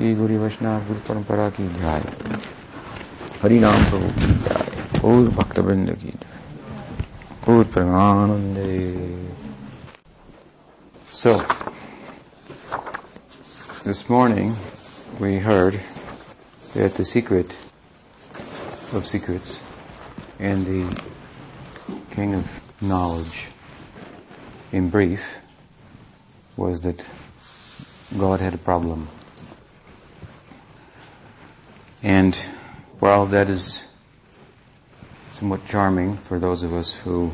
श्री गुरु वैष्णव गुरु परंपरा की जय हरि नाम प्रभु की जय और भक्त वृंद की जय और परमानंदे So, this morning we heard that the secret of secrets and the king of knowledge in brief was that God had a problem. And while that is somewhat charming for those of us who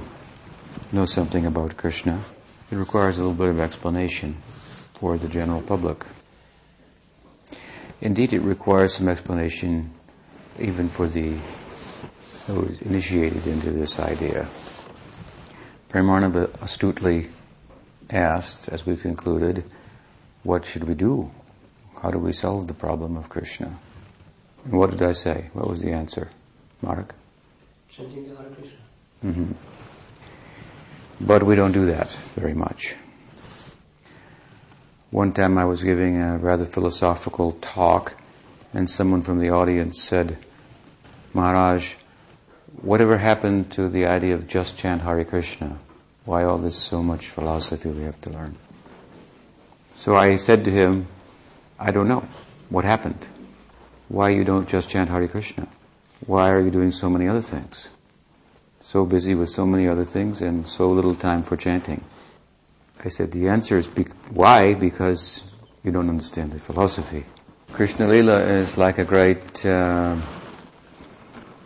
know something about Krishna, it requires a little bit of explanation for the general public. Indeed, it requires some explanation even for the those initiated into this idea. Paramarnava astutely asked, as we concluded, what should we do? How do we solve the problem of Krishna? And what did I say? What was the answer? Mark? Chanting Hare Krishna. Mm-hmm. But we don't do that very much. One time I was giving a rather philosophical talk, and someone from the audience said, Maharaj, whatever happened to the idea of just chant Hare Krishna? Why all this so much philosophy we have to learn? So I said to him, I don't know. What happened? Why you don't just chant Hare Krishna? Why are you doing so many other things? So busy with so many other things and so little time for chanting. I said the answer is be- why? Because you don't understand the philosophy. Krishna Lila is like a great uh,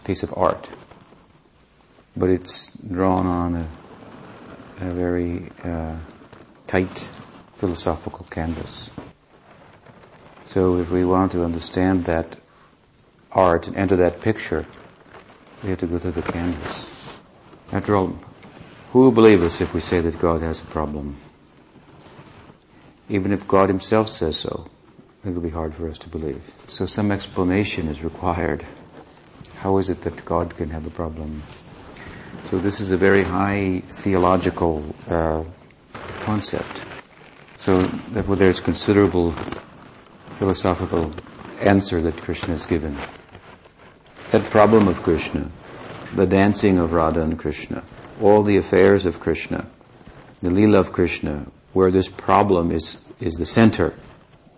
piece of art, but it's drawn on a, a very uh, tight philosophical canvas. So if we want to understand that art and enter that picture, we have to go through the canvas. After all, who will believe us if we say that God has a problem? Even if God himself says so, it will be hard for us to believe. So some explanation is required. How is it that God can have a problem? So this is a very high theological uh, concept. So therefore there's considerable philosophical answer that Krishna has given. That problem of Krishna, the dancing of Radha and Krishna, all the affairs of Krishna, the Leela of Krishna, where this problem is, is the center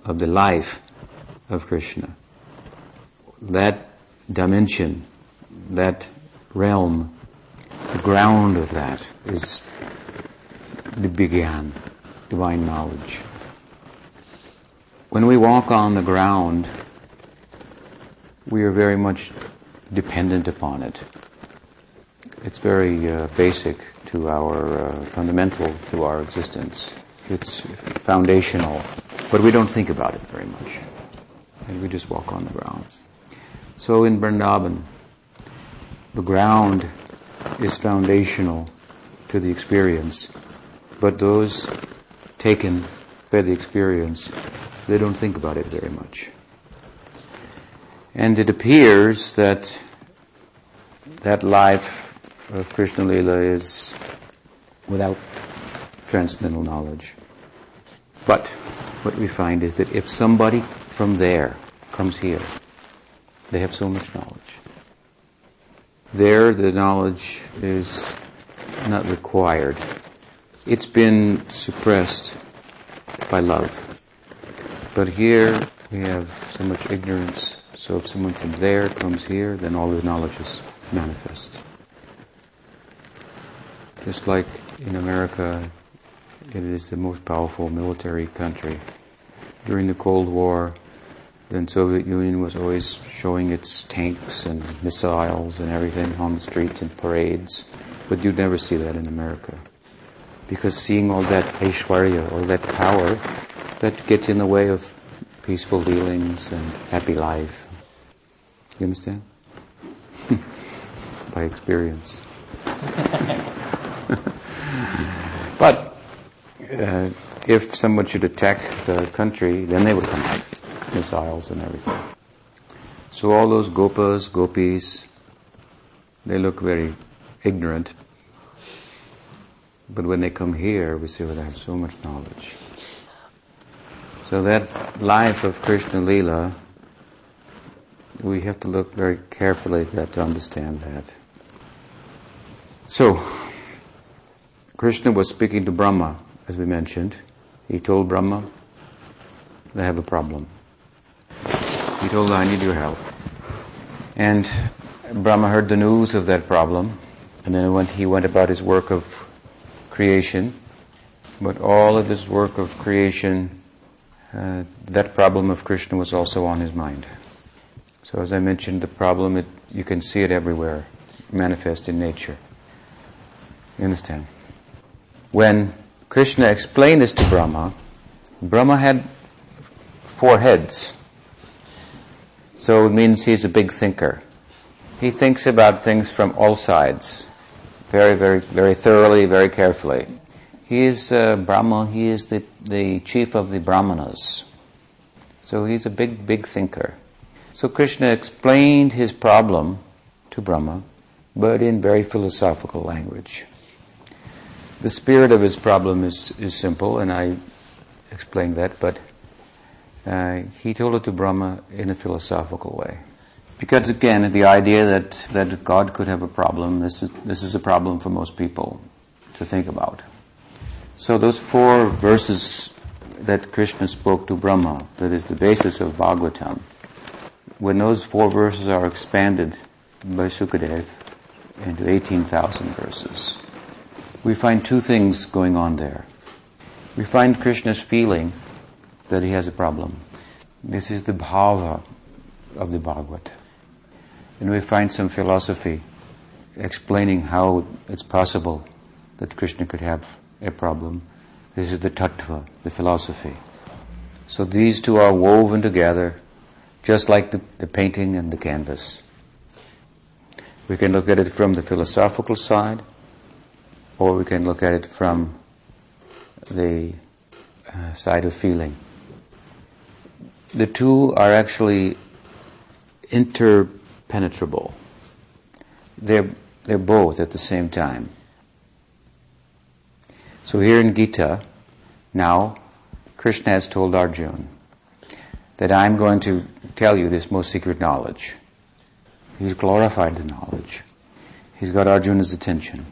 of the life of Krishna. That dimension, that realm, the ground of that is the Bigyan, divine knowledge. When we walk on the ground, we are very much dependent upon it. It's very uh, basic to our, uh, fundamental to our existence. It's foundational, but we don't think about it very much. And we just walk on the ground. So in Vrindavan, the ground is foundational to the experience, but those taken by the experience, they don't think about it very much. And it appears that that life of Krishna Lila is without transcendental knowledge. But what we find is that if somebody from there comes here, they have so much knowledge. There, the knowledge is not required. It's been suppressed by love. But here, we have so much ignorance. So if someone from there comes here, then all the knowledge is manifest. Just like in America, it is the most powerful military country. During the Cold War, the Soviet Union was always showing its tanks and missiles and everything on the streets and parades. But you'd never see that in America. Because seeing all that Aishwarya, all that power, that gets in the way of peaceful dealings and happy life. You understand? By experience. but uh, if someone should attack the country, then they would come out, missiles and everything. So all those gopas, gopis, they look very ignorant. But when they come here, we see, well, they have so much knowledge. So that life of Krishna Lila, we have to look very carefully at that to understand that. So, Krishna was speaking to Brahma, as we mentioned. He told Brahma, I have a problem. He told I need your help. And Brahma heard the news of that problem, and then went, he went about his work of creation. But all of this work of creation, uh, that problem of Krishna was also on his mind. So as I mentioned, the problem, it, you can see it everywhere, manifest in nature. You understand? When Krishna explained this to Brahma, Brahma had four heads. So it means he's a big thinker. He thinks about things from all sides, very, very, very thoroughly, very carefully. He is uh, Brahma, he is the, the chief of the Brahmanas. So he's a big, big thinker. So Krishna explained his problem to Brahma, but in very philosophical language. The spirit of his problem is, is simple, and I explained that, but uh, he told it to Brahma in a philosophical way. Because again, the idea that, that God could have a problem, this is, this is a problem for most people to think about. So those four verses that Krishna spoke to Brahma, that is the basis of Bhagavatam, when those four verses are expanded by Sukadev into 18,000 verses, we find two things going on there. We find Krishna's feeling that he has a problem. This is the bhava of the Bhagavad. And we find some philosophy explaining how it's possible that Krishna could have a problem. This is the tattva, the philosophy. So these two are woven together, just like the, the painting and the canvas. We can look at it from the philosophical side, or we can look at it from the uh, side of feeling the two are actually interpenetrable. They're, they're both at the same time. So here in Gita, now, Krishna has told Arjuna that I'm going to tell you this most secret knowledge. He's glorified the knowledge. He's got Arjuna's attention.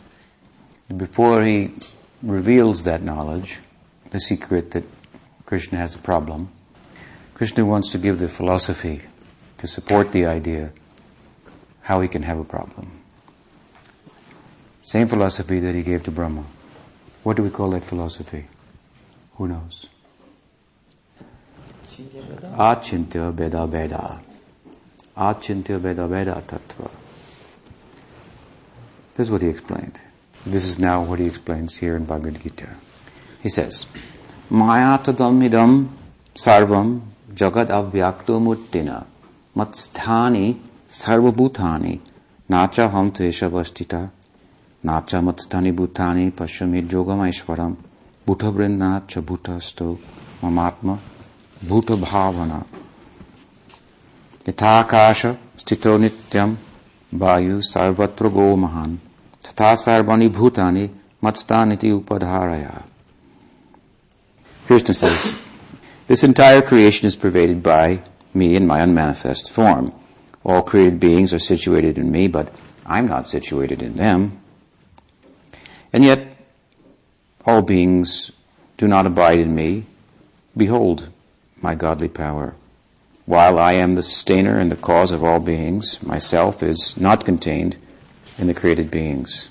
And before he reveals that knowledge, the secret that Krishna has a problem, Krishna wants to give the philosophy to support the idea how he can have a problem. Same philosophy that he gave to Brahma. What do we call that philosophy? Who knows? Achintya bheda, bheda. Achintya bheda bheda Tattva. This is what he explained. This is now what he explains here in Bhagavad Gita. He says, Maya tadamidam sarvam jagad avyaktamuttina matsthani sarvabhutani nacha ham vastita नाच मत्स्थानी भूतानि पश्चिमी जोगमेश्वरम भूत वृंदाच भूतस्थो ममात्म भूत भावना यथाकाश स्थितो नित्यम वायु सर्वत्र गो महान तथा सर्वाणी भूतानि मत्स्थानिति उपधारया Krishna says, This entire creation is pervaded by me in my unmanifest form. All created beings are situated in me, but I'm not situated in them. And yet, all beings do not abide in me. Behold my godly power. While I am the sustainer and the cause of all beings, myself is not contained in the created beings.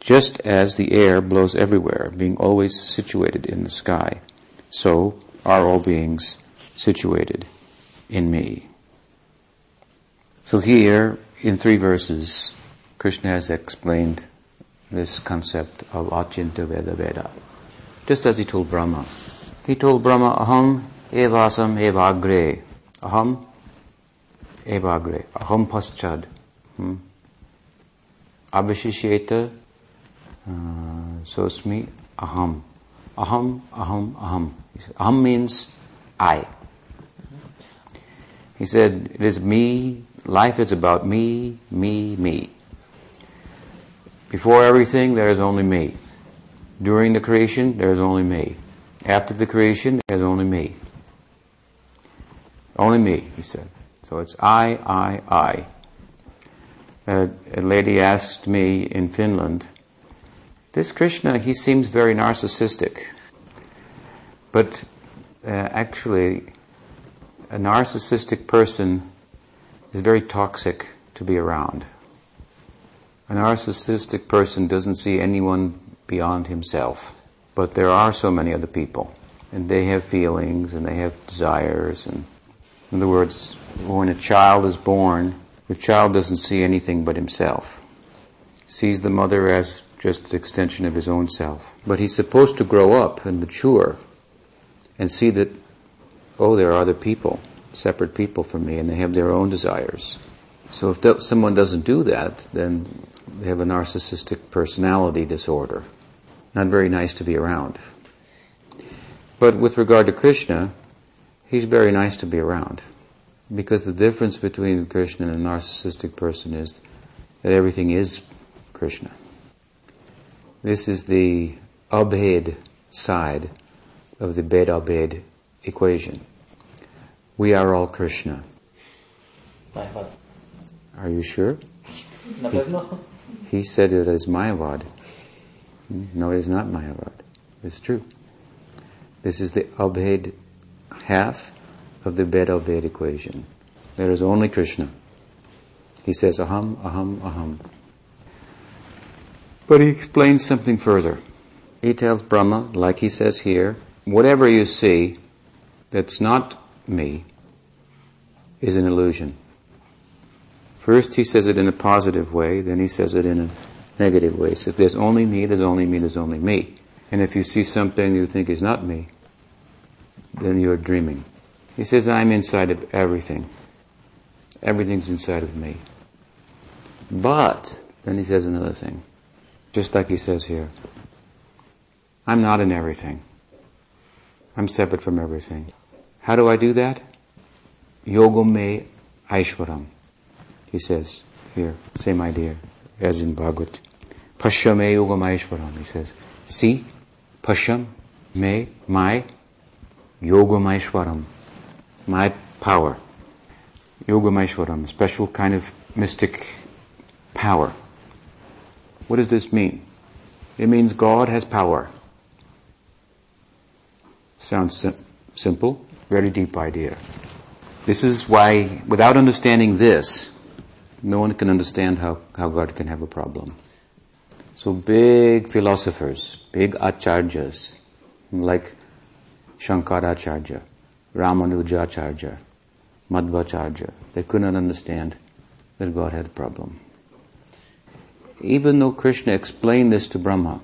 Just as the air blows everywhere, being always situated in the sky, so are all beings situated in me. So here, in three verses, Krishna has explained this concept of Achintya Bheda Bheda. Just as he told Brahma. He told Brahma, Aham evasam evagre. Aham evagre. Aham paschad. Hmm? Abhishishyeta uh, sosmi aham. Aham, aham, aham. Aham means I. He said, it is me, life is about me, me, me. Before everything, there is only me. During the creation, there is only me. After the creation, there is only me. Only me, he said. So it's I, I, I. A, lady asked me in Finland, this Krishna, he seems very narcissistic. But uh, actually, a narcissistic person is very toxic to be around. A narcissistic person doesn't see anyone beyond himself. But there are so many other people. And they have feelings and they have desires. And in other words, when a child is born, the child doesn't see anything but himself. Sees the mother as just an extension of his own self. But he's supposed to grow up and mature and see that, oh, there are other people, separate people from me, and they have their own desires. So if someone doesn't do that, then they have a narcissistic personality disorder. Not very nice to be around. But with regard to Krishna, he's very nice to be around. Because the difference between Krishna and a narcissistic person is that everything is Krishna. This is the abhed side of the Bhed Abhed equation. We are all Krishna. Are you sure? He said it as Mayavad. No, it is not Mayavad. It's true. This is the Abhed half of the Bhed Abhed equation. There is only Krishna. He says aham, aham, aham. But he explains something further. He tells Brahma, like he says here, whatever you see that's not me is an illusion. First he says it in a positive way, then he says it in a negative way. So if there's only me, there's only me, there's only me. And if you see something you think is not me, then you're dreaming. He says, I'm inside of everything. Everything's inside of me. But, then he says another thing. Just like he says here. I'm not in everything. I'm separate from everything. How do I do that? Yoga me Aishwaram. He says here, same idea as in Bhagavad. Pashyam me Yoga Aishwaram. He says, see, Pashyam me, my Yoga Aishwaram. My power. Yoga Aishwaram, a special kind of mystic power. What does this mean? It means God has power. Sounds sim- simple, very deep idea. This is why, without understanding this, no one can understand how, how God can have a problem. So big philosophers, big acharyas, like Shankaracharya, Ramanujacharya, Madhvacharya, they could not understand that God had a problem. Even though Krishna explained this to Brahma,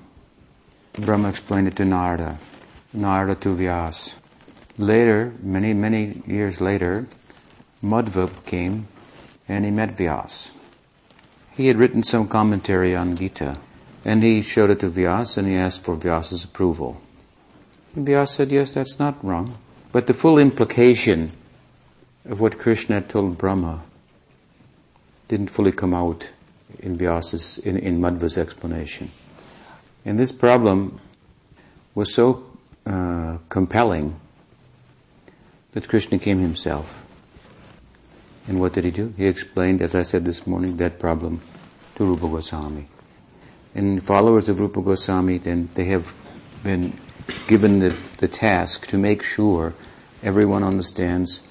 Brahma explained it to Narada, Narada to Vyas. Later, many, many years later, Madhva came and he met Vyas. He had written some commentary on Gita and he showed it to Vyas and he asked for Vyas's approval. And Vyas said, yes, that's not wrong. But the full implication of what Krishna had told Brahma didn't fully come out in Vyas's, in, in Madhva's explanation. And this problem was so uh, compelling that Krishna came himself. And what did he do? He explained, as I said this morning, that problem to Rupa Goswami. And followers of Rupa Goswami, then they have been given the, the task to make sure everyone understands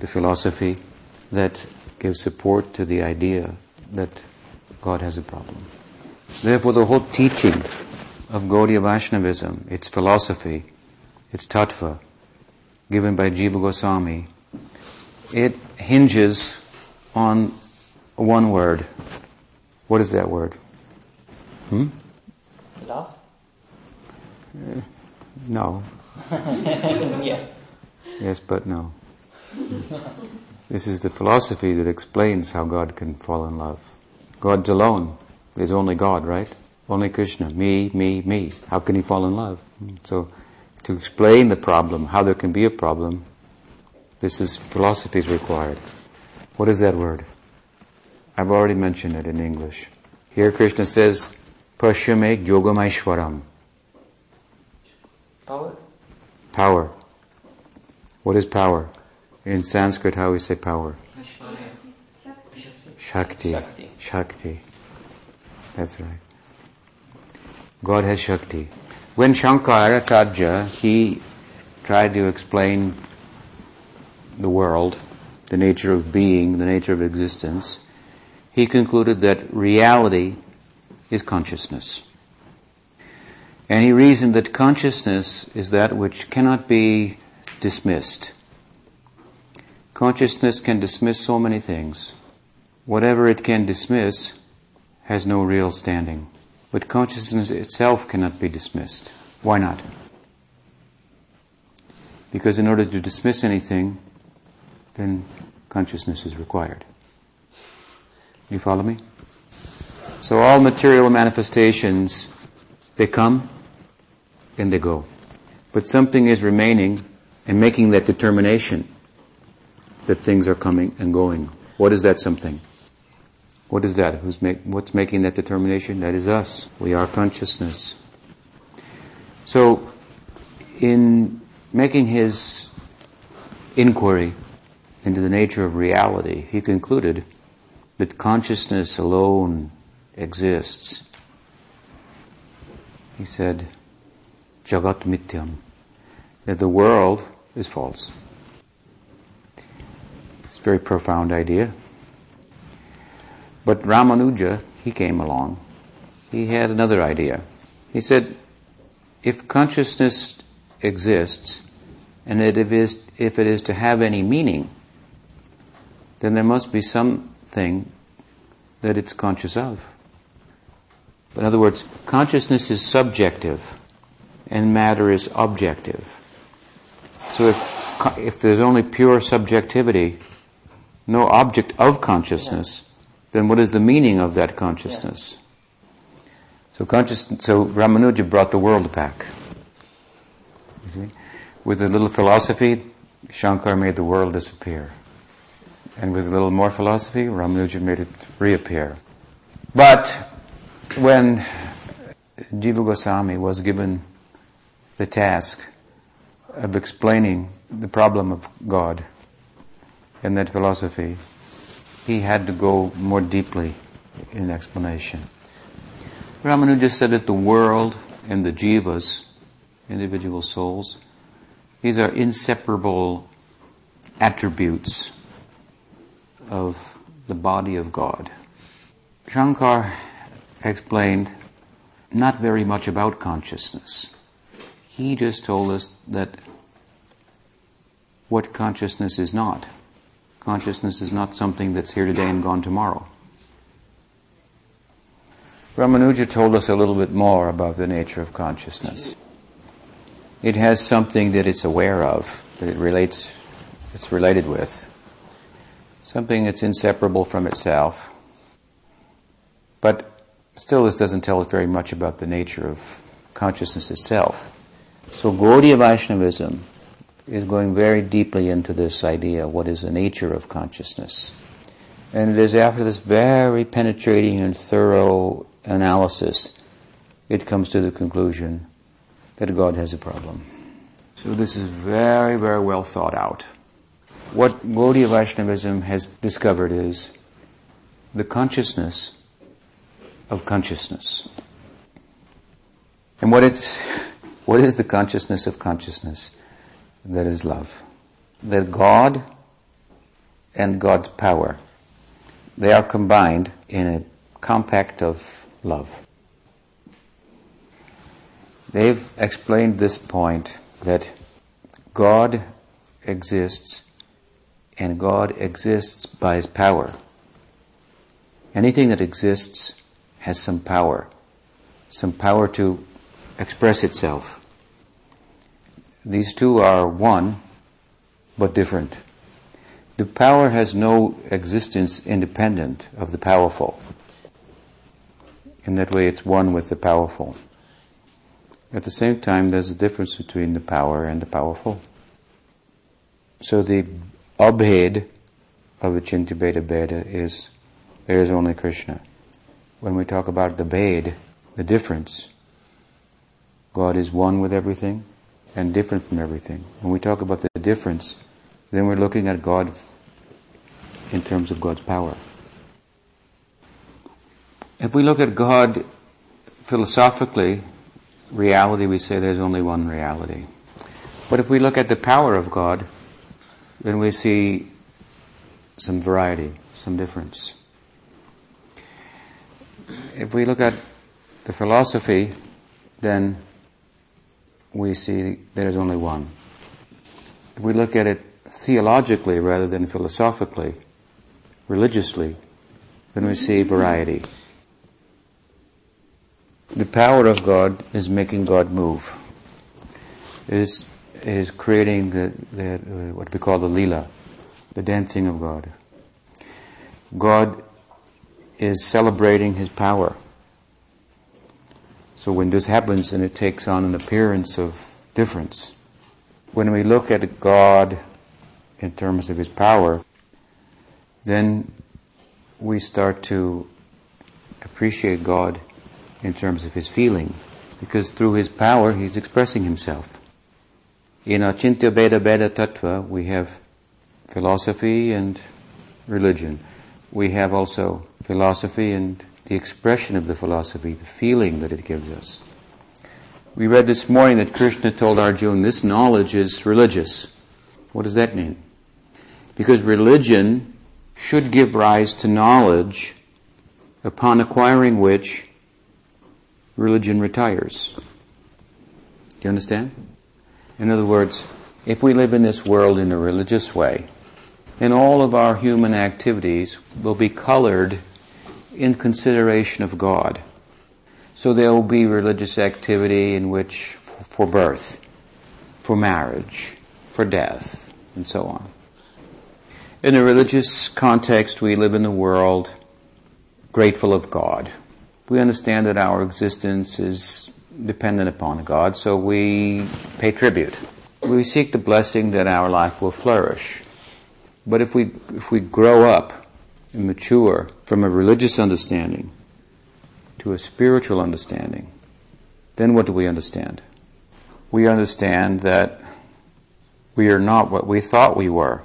the philosophy that gives support to the idea that God has a problem. Therefore, the whole teaching of Gaudiya Vaishnavism, its philosophy, its tattva, given by Jiva Goswami, it hinges on one word. What is that word? Hmm? Love? Uh, no. yeah. Yes, but no. This is the philosophy that explains how God can fall in love. God's alone. There's only God, right? Only Krishna. Me, me, me. How can he fall in love? So, to explain the problem, how there can be a problem, this is philosophy is required. What is that word? I've already mentioned it in English. Here Krishna says, Pashyame Yogamaishwaram. Power? Power. What is power? In Sanskrit, how we say power? Shakti. Shakti. Shakti. That's right. God has Shakti. When Shankara Shankaracharya, he tried to explain the world, the nature of being, the nature of existence, he concluded that reality is consciousness. And he reasoned that consciousness is that which cannot be dismissed. Consciousness can dismiss so many things. Whatever it can dismiss has no real standing. But consciousness itself cannot be dismissed. Why not? Because in order to dismiss anything, then consciousness is required. You follow me? So all material manifestations, they come and they go. But something is remaining and making that determination that things are coming and going. What is that something? What is that? Who's make, what's making that determination? That is us. We are consciousness. So, in making his inquiry into the nature of reality, he concluded that consciousness alone exists. He said, Jagat Mityam, that the world is false. It's a very profound idea. But Ramanuja, he came along. He had another idea. He said, if consciousness exists, and it is, if it is to have any meaning, then there must be something that it's conscious of. In other words, consciousness is subjective and matter is objective. So if, if there's only pure subjectivity, no object of consciousness, then what is the meaning of that consciousness? So conscious, so Ramanuja brought the world back. You see? With a little philosophy, Shankar made the world disappear. And with a little more philosophy, Ramanuja made it reappear. But when Jiva Goswami was given the task of explaining the problem of God in that philosophy, he had to go more deeply in explanation. Ramanuja said that the world and the jivas, individual souls, these are inseparable attributes of the body of God. Shankar explained not very much about consciousness. He just told us that what consciousness is not. Consciousness is not something that's here today and gone tomorrow. Ramanuja told us a little bit more about the nature of consciousness. It has something that it's aware of, that it relates, it's related with. Something that's inseparable from itself. But still this doesn't tell us very much about the nature of consciousness itself. So Gaudiya Vaishnavism is going very deeply into this idea, what is the nature of consciousness. And it is after this very penetrating and thorough analysis, it comes to the conclusion that God has a problem. So this is very, very well thought out. What Gaudiya Vaishnavism has discovered is the consciousness of consciousness. And what it's, what is the consciousness of consciousness? That is love. That God and God's power, they are combined in a compact of love. They've explained this point that God exists and God exists by His power. Anything that exists has some power, some power to express itself. These two are one, but different. The power has no existence independent of the powerful. In that way, it's one with the powerful. At the same time, there's a difference between the power and the powerful. So the abhed of Achintya Bheda Bheda is there is only Krishna. When we talk about the bhed, the difference, God is one with everything and different from everything. When we talk about the difference, then we're looking at God in terms of God's power. If we look at God philosophically, reality, we say there's only one reality. But if we look at the power of God, then we see some variety, some difference. If we look at the philosophy, then we see there's only one. If we look at it theologically rather than philosophically, religiously, then we see variety. The power of God is making God move. It is, is creating the, the, uh, what we call the lila, the dancing of God. God is celebrating His power. So when this happens and it takes on an appearance of difference, when we look at God in terms of His power, then we start to appreciate God in terms of His feeling, because through His power He's expressing Himself. In Achintya Bheda Bheda Tattva, we have philosophy and religion. We have also philosophy and the expression of the philosophy, the feeling that it gives us. We read this morning that Krishna told Arjuna this knowledge is religious. What does that mean? Because religion should give rise to knowledge upon acquiring which religion retires. Do you understand? In other words, if we live in this world in a religious way, then all of our human activities will be colored in consideration of God. So there will be religious activity in which, for birth, for marriage, for death, and so on. In a religious context, we live in the world grateful of God. We understand that our existence is dependent upon God, so we pay tribute. We seek the blessing that our life will flourish. But if we, if we grow up and mature from a religious understanding to a spiritual understanding, then what do we understand? We understand that we are not what we thought we were.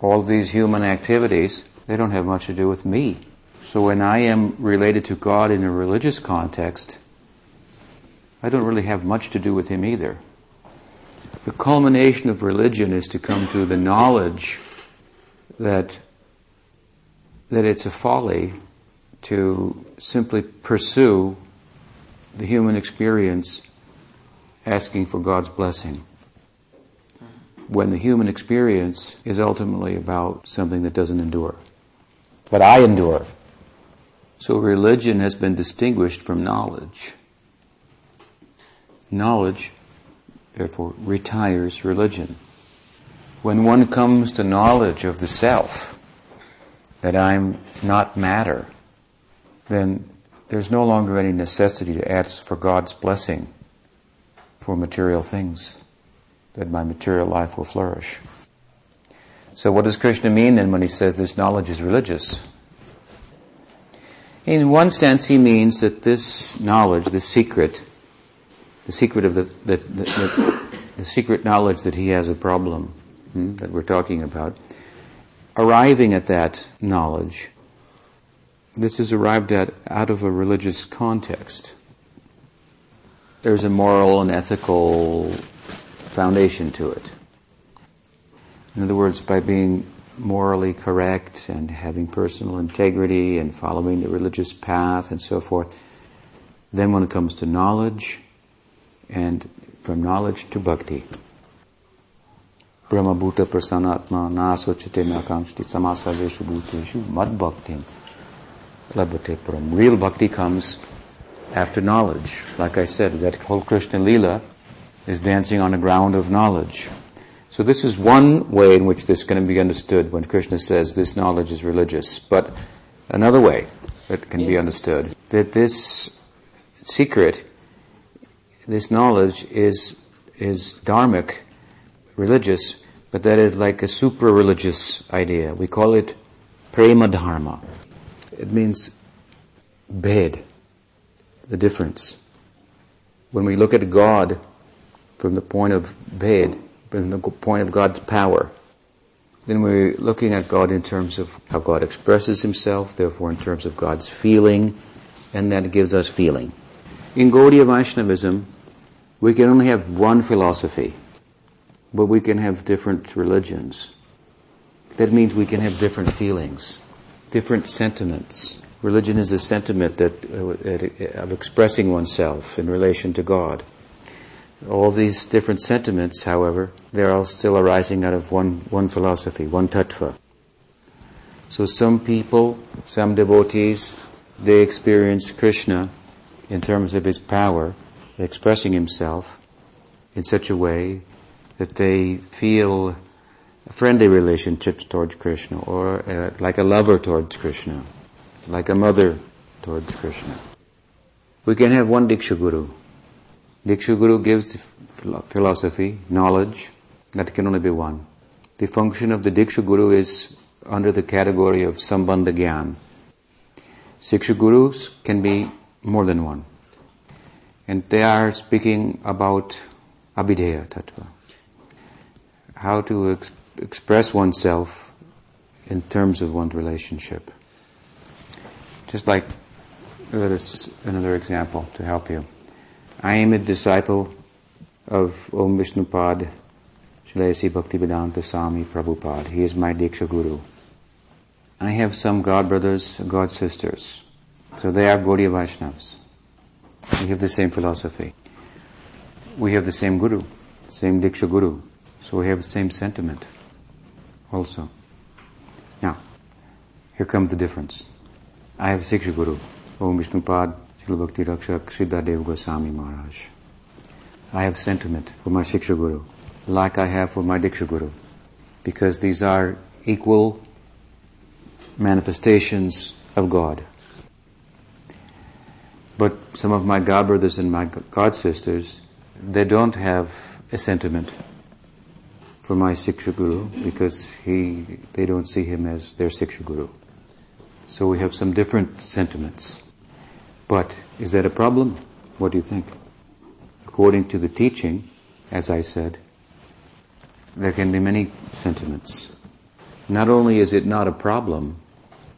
All these human activities, they don't have much to do with me. So when I am related to God in a religious context, I don't really have much to do with Him either. The culmination of religion is to come to the knowledge that that it's a folly to simply pursue the human experience asking for God's blessing. When the human experience is ultimately about something that doesn't endure. But I endure. So religion has been distinguished from knowledge. Knowledge, therefore, retires religion. When one comes to knowledge of the self, that I'm not matter, then there's no longer any necessity to ask for God's blessing for material things, that my material life will flourish. So what does Krishna mean then when he says this knowledge is religious? In one sense, he means that this knowledge, this secret, the secret of the, the, the, the secret knowledge that he has a problem, hmm, that we're talking about, arriving at that knowledge, this is arrived at out of a religious context. There's a moral and ethical foundation to it. In other words, by being morally correct and having personal integrity and following the religious path and so forth, then when it comes to knowledge, and from knowledge to bhakti, Brahma Bhuta Prasanatma Nasochite Nakamshti Samasaveshu Bhuteshu Mad Bhaktim Labhate Param. Real bhakti comes after knowledge. Like I said, that whole Krishna Lila is dancing on the ground of knowledge. So this is one way in which this can be understood when Krishna says this knowledge is religious. But another way that can yes. be understood, that this secret, this knowledge is, is dharmic, religious, but that is like a super religious idea. We call it prema dharma. It means bhed, the difference. When we look at God from the point of bhed, from the point of God's power, then we're looking at God in terms of how God expresses himself, therefore in terms of God's feeling, and that gives us feeling. In Gaudiya Vaishnavism, we can only have one philosophy, but we can have different religions. That means we can have different feelings, different sentiments. Religion is a sentiment that, uh, of expressing oneself in relation to God. All these different sentiments, however, they're all still arising out of one, one philosophy, one tattva. So some people, some devotees, they experience Krishna in terms of his power, expressing himself in such a way that they feel friendly relationships towards Krishna, or uh, like a lover towards Krishna, like a mother towards Krishna. We can have one Diksha Guru. Diksha Guru gives philosophy, knowledge, that can only be one. The function of the Diksha Guru is under the category of Sambandha Gyan. Siksha Gurus can be more than one. And they are speaking about Abhidheya Tattva. How to ex- express oneself in terms of one's relationship. Just like, let us, another example to help you. I am a disciple of Om Vishnupad Srila A.C. Bhaktivedanta Swami Prabhupada. He is my Diksha Guru. I have some god brothers, god sisters. So they are Gaudiya Vaishnavas. We have the same philosophy. We have the same Guru, same Diksha Guru. So we have the same sentiment also. Now, here comes the difference. I have a Siksha Guru, Om Vishnupad Srila Bhakti Rakshak Sridhar Dev Goswami Maharaj. I have sentiment for my Siksha Guru, like I have for my Diksha Guru, because these are equal manifestations of God. But some of my God brothers and my God sisters, they don't have a sentiment for my Siksha Guru because he, they don't see him as their Siksha Guru. So we have some different sentiments. But is that a problem? What do you think? According to the teaching, as I said, there can be many sentiments. Not only is it not a problem,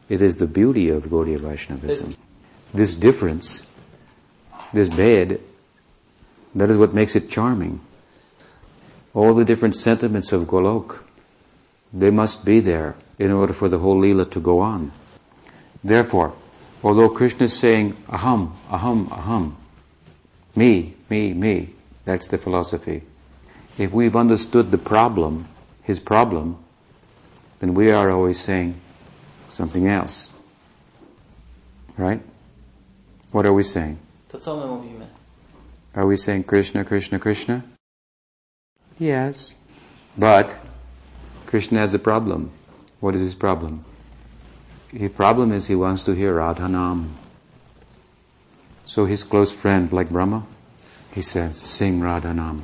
it is the beauty of Gaudiya Vaishnavism. This difference, this bhed, that is what makes it charming. All the different sentiments of Golok, they must be there in order for the whole Leela to go on. Therefore, although Krishna is saying aham, aham, aham, me, me, me, that's the philosophy. If we've understood the problem, his problem, then we are always saying something else. Right? What are we saying? To co my mówimy? Are we saying Krishna, Krishna, Krishna? Yes. But Krishna has a problem. What is his problem? His problem is he wants to hear Radhanam. So his close friend, like Brahma, he says, sing Radhanam.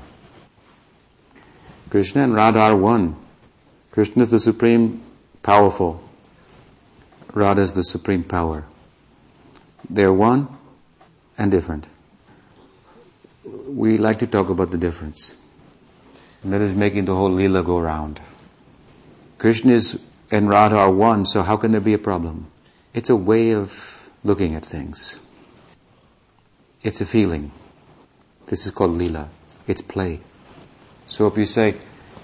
Krishna and Radha are one. Krishna is the supreme powerful. Radha is the supreme power. They're one and different. We like to talk about the difference. And that is making the whole Leela go round. Krishna is and Radha are one, so how can there be a problem? It's a way of looking at things. It's a feeling. This is called Leela. It's play. So if you say,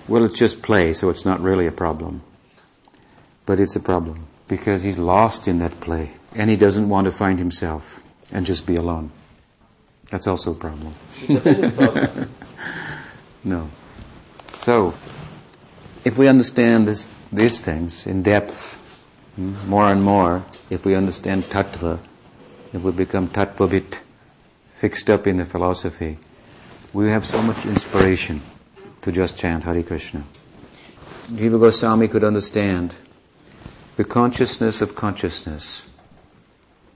well, it's just play, so it's not really a problem. But it's a problem because he's lost in that play and he doesn't want to find himself and just be alone. That's also a problem. no. So, if we understand this, these things in depth, hmm, more and more, if we understand tattva, if we become tattvavit, fixed up in the philosophy, we have so much inspiration to just chant Hare Krishna. Jiva Goswami could understand the consciousness of consciousness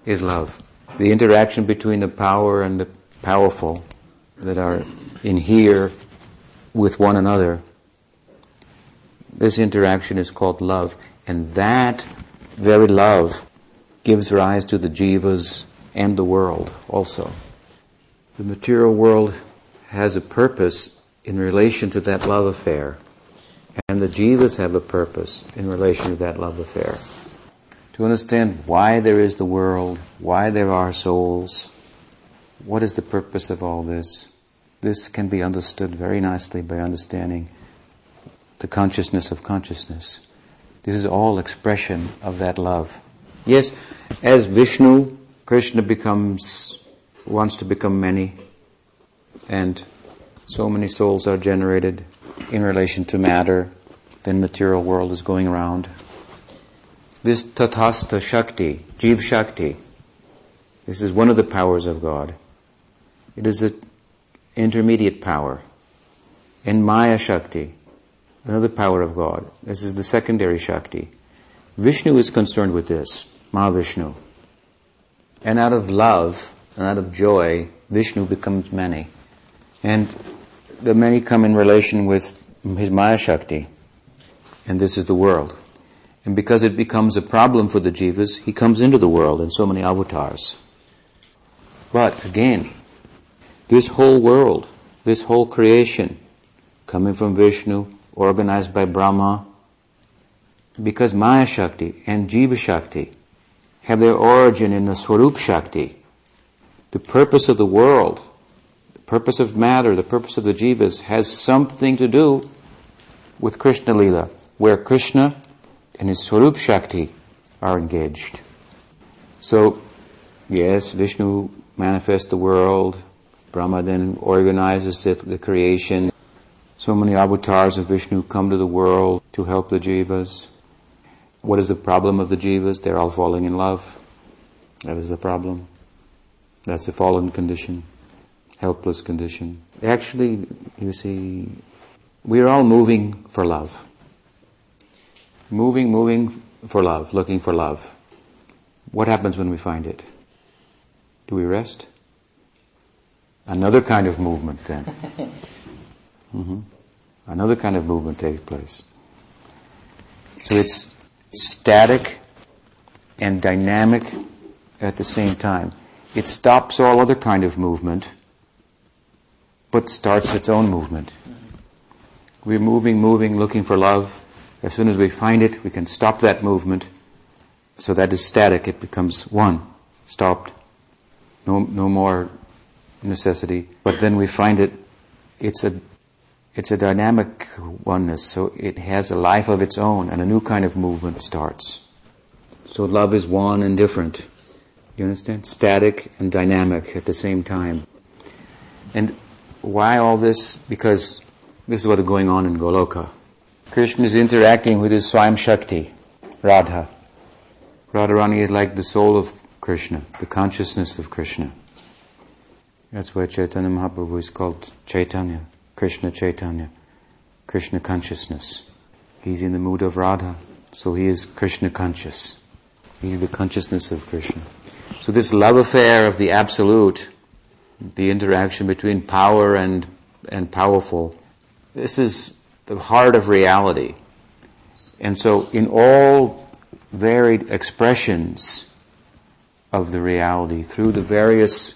is love. The interaction between the power and the powerful that are in here with one another. This interaction is called love, and that very love gives rise to the jivas and the world also. The material world has a purpose in relation to that love affair. And the jivas have a purpose in relation to that love affair. To understand why there is the world, why there are souls, what is the purpose of all this, this can be understood very nicely by understanding the consciousness of consciousness. This is all expression of that love. Yes, as Vishnu, Krishna becomes, wants to become many, and so many souls are generated in relation to matter, then material world is going around. This Tatastha Shakti, Jiv Shakti, this is one of the powers of God. It is an intermediate power. And Maya Shakti, another power of God. This is the secondary Shakti. Vishnu is concerned with this, Mahavishnu. And out of love and out of joy, Vishnu becomes many. And the many come in relation with his Maya Shakti. And this is the world. And because it becomes a problem for the jivas, he comes into the world in so many avatars. But again, this whole world, this whole creation, coming from Vishnu, organized by Brahma, because Maya Shakti and Jiva Shakti have their origin in the Swarup Shakti, the purpose of the world, the purpose of matter, the purpose of the jivas has something to do with Krishna Lila, where Krishna and his Swarup Shakti are engaged. So, yes, Vishnu manifests the world, Brahma then organizes it, the creation. So many avatars of Vishnu come to the world to help the jivas. What is the problem of the jivas? They're all falling in love. That is the problem. That's a fallen condition, helpless condition. Actually, you see, we're all moving for love. Moving, moving for love, looking for love. What happens when we find it? Do we rest? Another kind of movement then. Mm-hmm. Another kind of movement takes place. So it's static and dynamic at the same time. It stops all other kind of movement, but starts its own movement. We're moving, moving, looking for love. As soon as we find it, we can stop that movement. So that is static. It becomes one, stopped. No, no more necessity. But then we find it, it's a, it's a dynamic oneness. So it has a life of its own and a new kind of movement starts. So love is one and different. You understand? Static and dynamic at the same time. And why all this? Because this is what is going on in Goloka. Krishna is interacting with his Swayam Shakti, Radha. Radharani is like the soul of Krishna, the consciousness of Krishna. That's why Chaitanya Mahaprabhu is called Chaitanya, Krishna Chaitanya, Krishna consciousness. He's in the mood of Radha, so he is Krishna conscious. He's the consciousness of Krishna. So this love affair of the absolute, the interaction between power and, and powerful, this is the heart of reality. And so in all varied expressions of the reality, through the various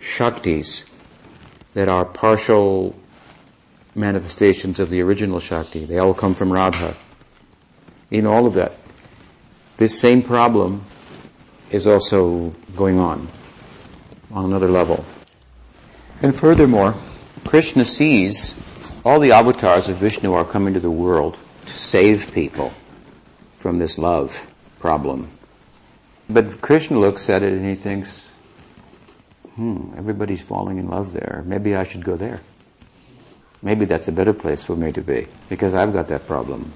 Shaktis that are partial manifestations of the original Shakti. They all come from Radha. In all of that, this same problem is also going on on another level. And furthermore, Krishna sees all the avatars of Vishnu are coming to the world to save people from this love problem. But Krishna looks at it and he thinks, hmm, everybody's falling in love there. Maybe I should go there. Maybe that's a better place for me to be because I've got that problem.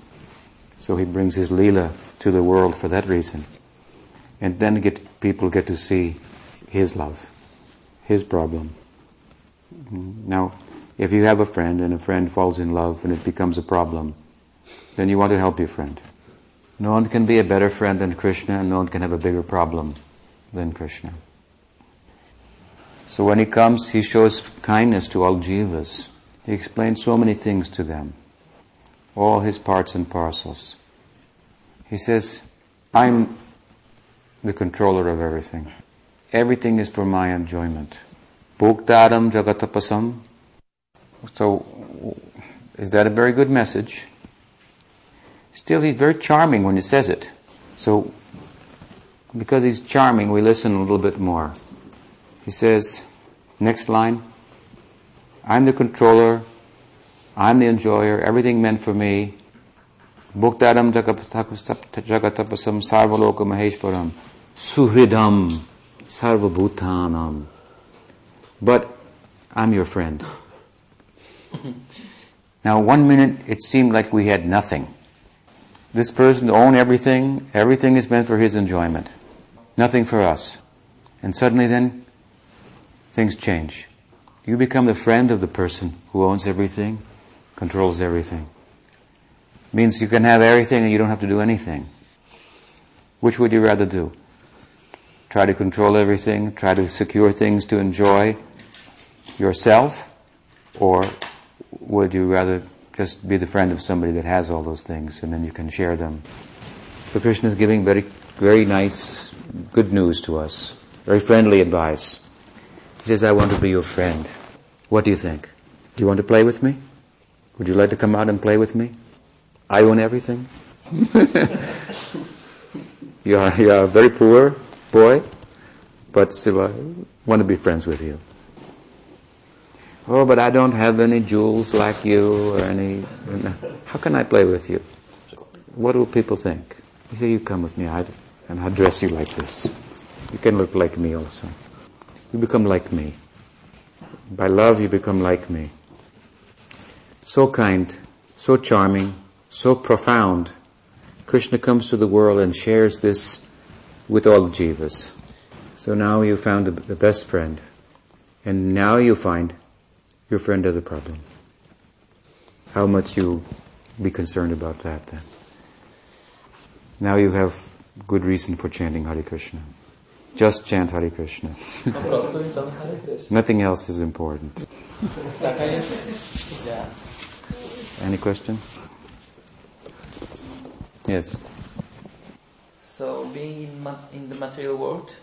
So he brings his Leela to the world for that reason. And then get, people get to see his love, his problem. Now, if you have a friend and a friend falls in love and it becomes a problem, then you want to help your friend. No one can be a better friend than Krishna and no one can have a bigger problem than Krishna. So when he comes, he shows kindness to all jivas. He explains so many things to them, all his parts and parcels. He says, I'm the controller of everything. Everything is for my enjoyment. Bhoktaram jagatapasam. So, is that a very good message? Still, he's very charming when he says it. So, because he's charming, we listen a little bit more. He says, next line, I'm the controller, I'm the enjoyer, everything meant for me. Jagatapasam sarvaloka maheshwaram suhridam sarvabhutanam. But I'm your friend. now, one minute it seemed like we had nothing. This person owned everything, everything is meant for his enjoyment, nothing for us. And suddenly then, things change. You become the friend of the person who owns everything, controls everything. It Means you can have everything and you don't have to do anything. Which would you rather do? Try to control everything, try to secure things to enjoy yourself, or would you rather just be the friend of somebody that has all those things and then you can share them? So Krishna is giving very, very nice, good news to us, very friendly advice. He says, I want to be your friend. What do you think? Do you want to play with me? Would you like to come out and play with me? I own everything. you are, you are a very poor boy, but still I want to be friends with you. Oh, but I don't have any jewels like you or any, how can I play with you? What will people think? You say, you come with me, i and I'll dress you like this. You can look like me also. You become like me. By love, you become like me. So kind, so charming, so profound. Krishna comes to the world and shares this with all the jivas. So now you found the best friend. And now you find your friend has a problem. How much you be concerned about that then? Now you have good reason for chanting Hare Krishna. Just chant Hare Krishna. Nothing else is important. Any question? Yes. So, being in, ma- in the material world,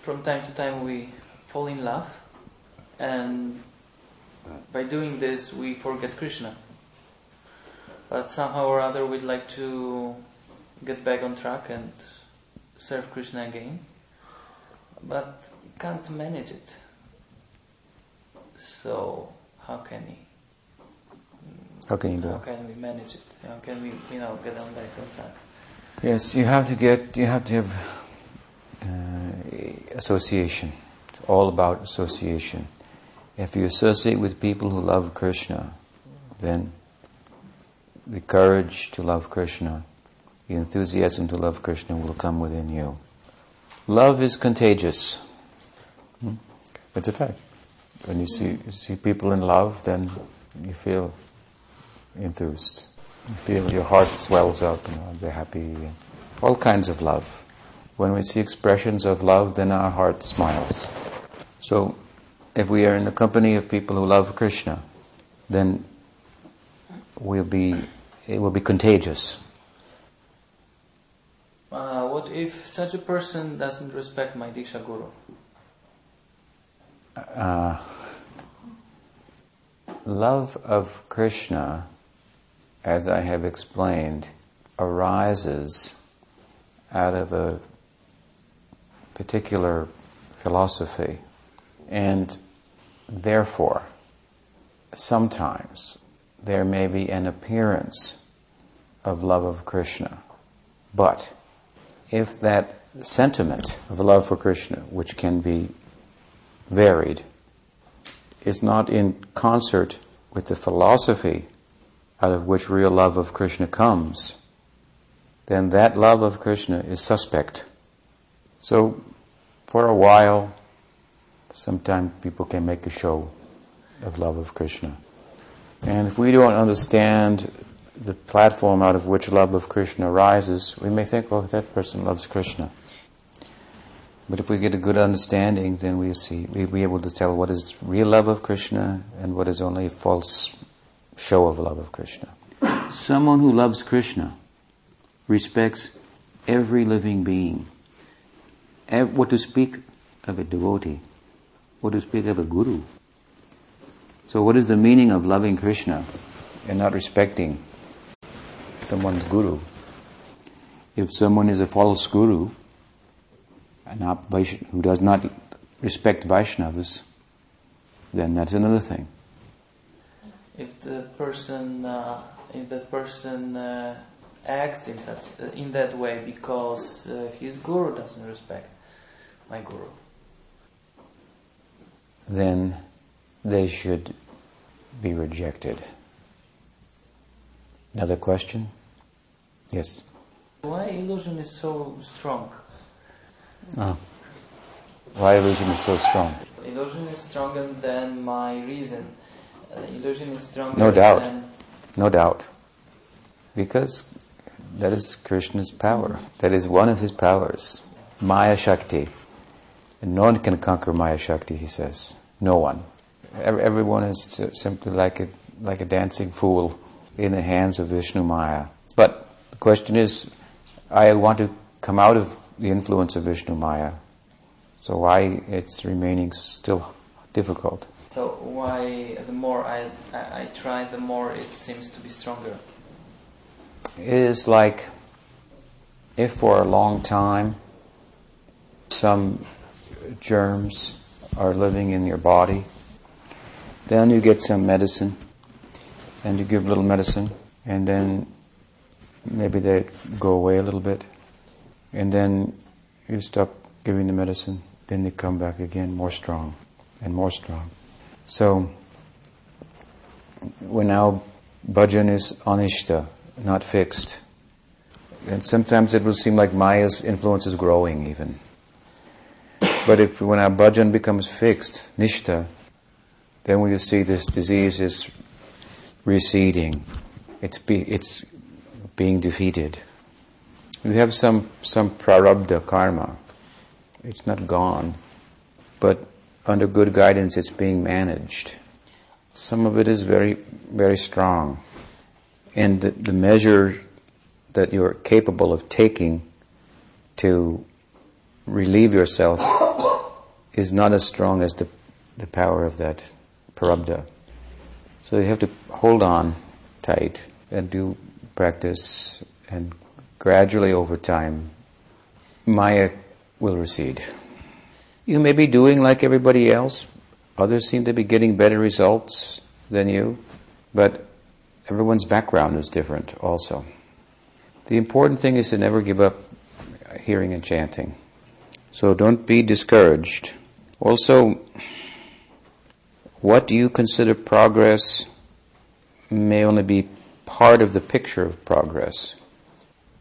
from time to time we fall in love, and by doing this we forget Krishna. But somehow or other we'd like to get back on track and serve Krishna again, but can't manage it. So, how can we? How can you do How can we manage it? How can we, you know, get on back on track? Yes, you have to get, you have to have uh, association. It's all about association. If you associate with people who love Krishna, then the courage to love Krishna, the enthusiasm to love Krishna will come within you. Love is contagious. Hmm? It's a fact. When you see, you see people in love, then you feel enthused. You feel your heart swells up and they're happy. All kinds of love. When we see expressions of love, then our heart smiles. So, if we are in the company of people who love Krishna, then we'll be, it will be contagious. Uh, what if such a person doesn't respect my Diksha Guru? Uh, love of Krishna, as I have explained, arises out of a particular philosophy. And therefore, sometimes there may be an appearance of love of Krishna. But if that sentiment of love for Krishna, which can be varied, is not in concert with the philosophy out of which real love of Krishna comes, then that love of Krishna is suspect. So, for a while, sometimes people can make a show of love of Krishna. And if we don't understand the platform out of which love of Krishna arises, we may think, oh, that person loves Krishna. But if we get a good understanding, then we see, we'll be able to tell what is real love of Krishna and what is only a false show of love of Krishna. Someone who loves Krishna respects every living being. What to speak of a devotee? What to speak of a guru? So what is the meaning of loving Krishna and not respecting someone's guru. If someone is a false guru, who does not respect Vaishnavas, then that's another thing. If the person, uh, if the person uh, acts in such uh, in that way because uh, his guru doesn't respect my guru, then they should be rejected. Another question? Yes. Why illusion is so strong? Oh. Why illusion is so strong? Illusion is stronger than my reason. Uh, illusion is stronger. Than. No doubt. no doubt. Because that is Krishna's power. That is one of his powers. Maya Shakti. And no one can conquer Maya Shakti, he says. No one. Everyone is simply like a, like a dancing fool in the hands of Vishnu Maya. But the question is, I want to come out of the influence of Vishnu Maya. So why it's remaining still difficult? So why the more I, I, I try, the more it seems to be stronger? It is like if for a long time some germs are living in your body, then you get some medicine and you give a little medicine and then maybe they go away a little bit and then you stop giving the medicine, then they come back again more strong and more strong. So when now bhajan is anishta, not fixed, and sometimes it will seem like Maya's influence is growing even. But if when our bhajan becomes fixed, nishta, then we will see this disease is receding. It's, be, it's being defeated. We have some, some prarabdha karma. It's not gone, but under good guidance it's being managed. Some of it is very, very strong. And the, the measure that you're capable of taking to relieve yourself is not as strong as the, the power of that prarabdha. So you have to hold on tight and do practice and gradually over time Maya will recede. You may be doing like everybody else. Others seem to be getting better results than you, but everyone's background is different also. The important thing is to never give up hearing and chanting. So don't be discouraged. Also, what do you consider progress may only be part of the picture of progress.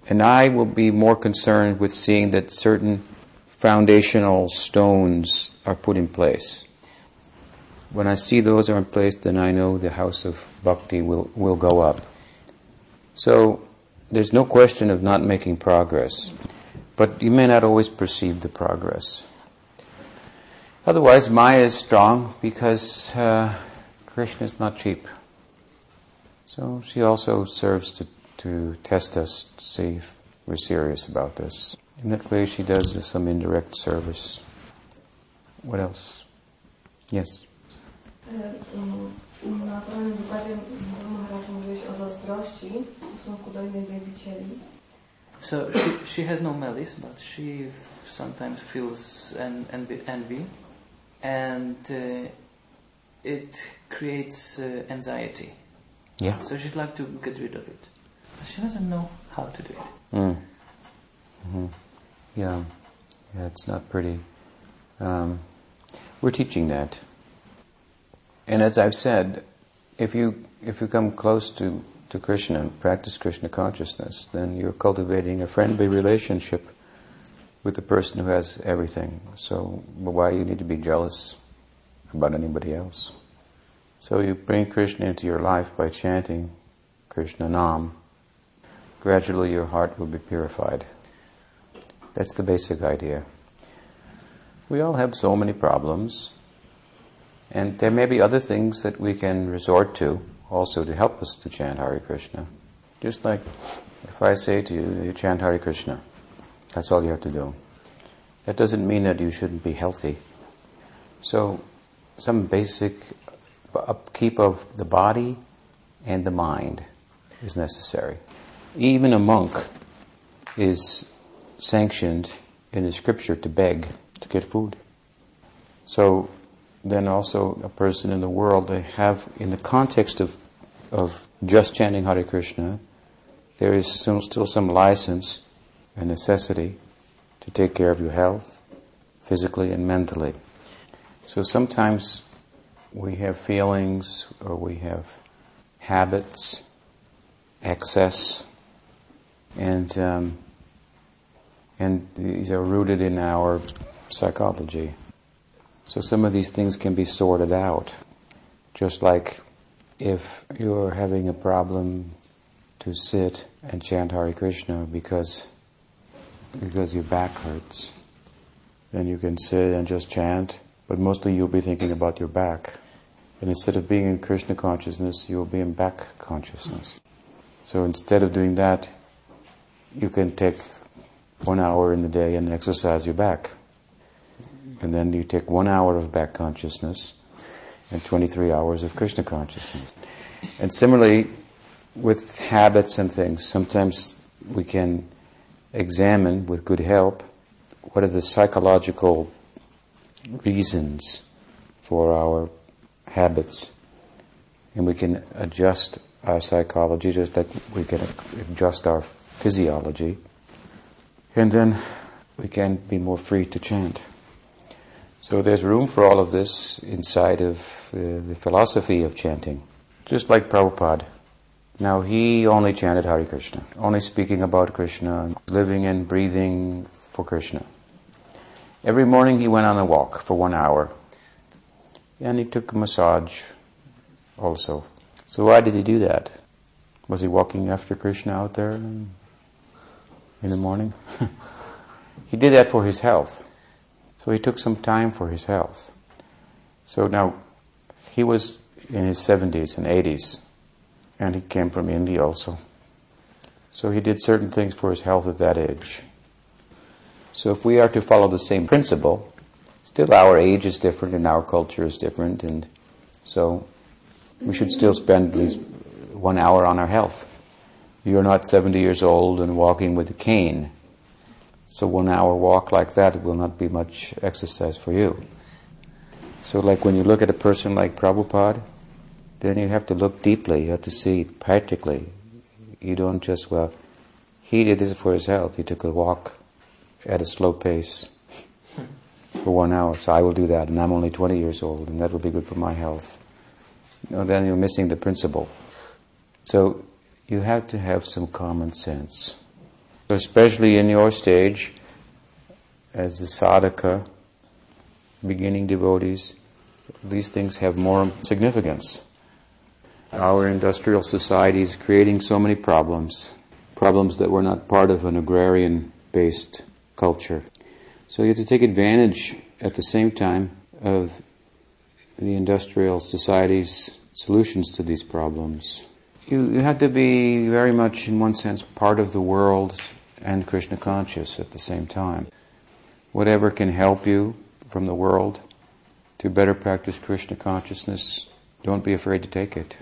And I will be more concerned with seeing that certain foundational stones are put in place. When I see those are in place, then I know the house of bhakti will, will go up. So there's no question of not making progress, but you may not always perceive the progress. Otherwise, Maya is strong because uh, Krishna is not cheap. So she also serves to, to test us, to see if we're serious about this. In that way, she does some indirect service. What else? Yes. Na wykładzie Maharaj mówiłeś o zazdrości w stosunku do innych wielbicieli. So she, she has no malice, but she sometimes feels an, envy and uh, it creates uh, anxiety. Yeah. So she'd like to get rid of it. But she doesn't know how to do it. Mm. Mm-hmm. Yeah. Yeah, it's not pretty. Um, we're teaching that. And as I've said, if you if you come close to, to Krishna and practice Krishna consciousness, then you're cultivating a friendly relationship with the person who has everything. So why you need to be jealous about anybody else? So you bring Krishna into your life by chanting Krishna Nam. Gradually your heart will be purified. That's the basic idea. We all have so many problems, and there may be other things that we can resort to also to help us to chant Hare Krishna. Just like if I say to you, you chant Hare Krishna, that's all you have to do. That doesn't mean that you shouldn't be healthy. So, some basic upkeep of the body and the mind is necessary. even a monk is sanctioned in the scripture to beg to get food. So then also a person in the world, they have, in the context of, of just chanting Hare Krishna, there is still, still some license and necessity to take care of your health, physically and mentally. So sometimes we have feelings or we have habits, excess, and um, and these are rooted in our psychology. So some of these things can be sorted out. Just like if you're having a problem to sit and chant Hare Krishna because because your back hurts, then you can sit and just chant, but mostly you'll be thinking about your back. And instead of being in Krishna consciousness, you'll be in back consciousness. So instead of doing that, you can take one hour in the day and exercise your back. And then you take one hour of back consciousness and 23 hours of Krishna consciousness. And similarly, with habits and things, sometimes we can examine with good help what are the psychological reasons for our habits. And we can adjust our psychology just like we can adjust our physiology and then we can be more free to chant. So there's room for all of this inside of uh, the philosophy of chanting. Just like Prabhupada. Now he only chanted Hare Krishna, only speaking about Krishna, living and breathing for Krishna. Every morning he went on a walk for one hour. And he took a massage also. So why did he do that? Was he walking after Krishna out there? in the morning. he did that for his health. So he took some time for his health. So now, he was in his 70s and 80s, and he came from India also. So he did certain things for his health at that age. So if we are to follow the same principle, still our age is different and our culture is different, and so we should still spend at least one hour on our health. You're not 70 years old and walking with a cane. So one hour walk like that will not be much exercise for you. So like when you look at a person like Prabhupada, then you have to look deeply. You have to see practically. You don't just, well, he did this for his health. He took a walk at a slow pace for one hour. So I will do that. And I'm only 20 years old and that will be good for my health. You know, then you're missing the principle. So you have to have some common sense. Especially in your stage, as a sadhaka, beginning devotees, these things have more significance. Our industrial society is creating so many problems, problems that were not part of an agrarian based culture. So you have to take advantage at the same time of the industrial society's solutions to these problems you, you have to be very much, in one sense, part of the world and Krishna conscious at the same time. Whatever can help you from the world to better practice Krishna consciousness, don't be afraid to take it.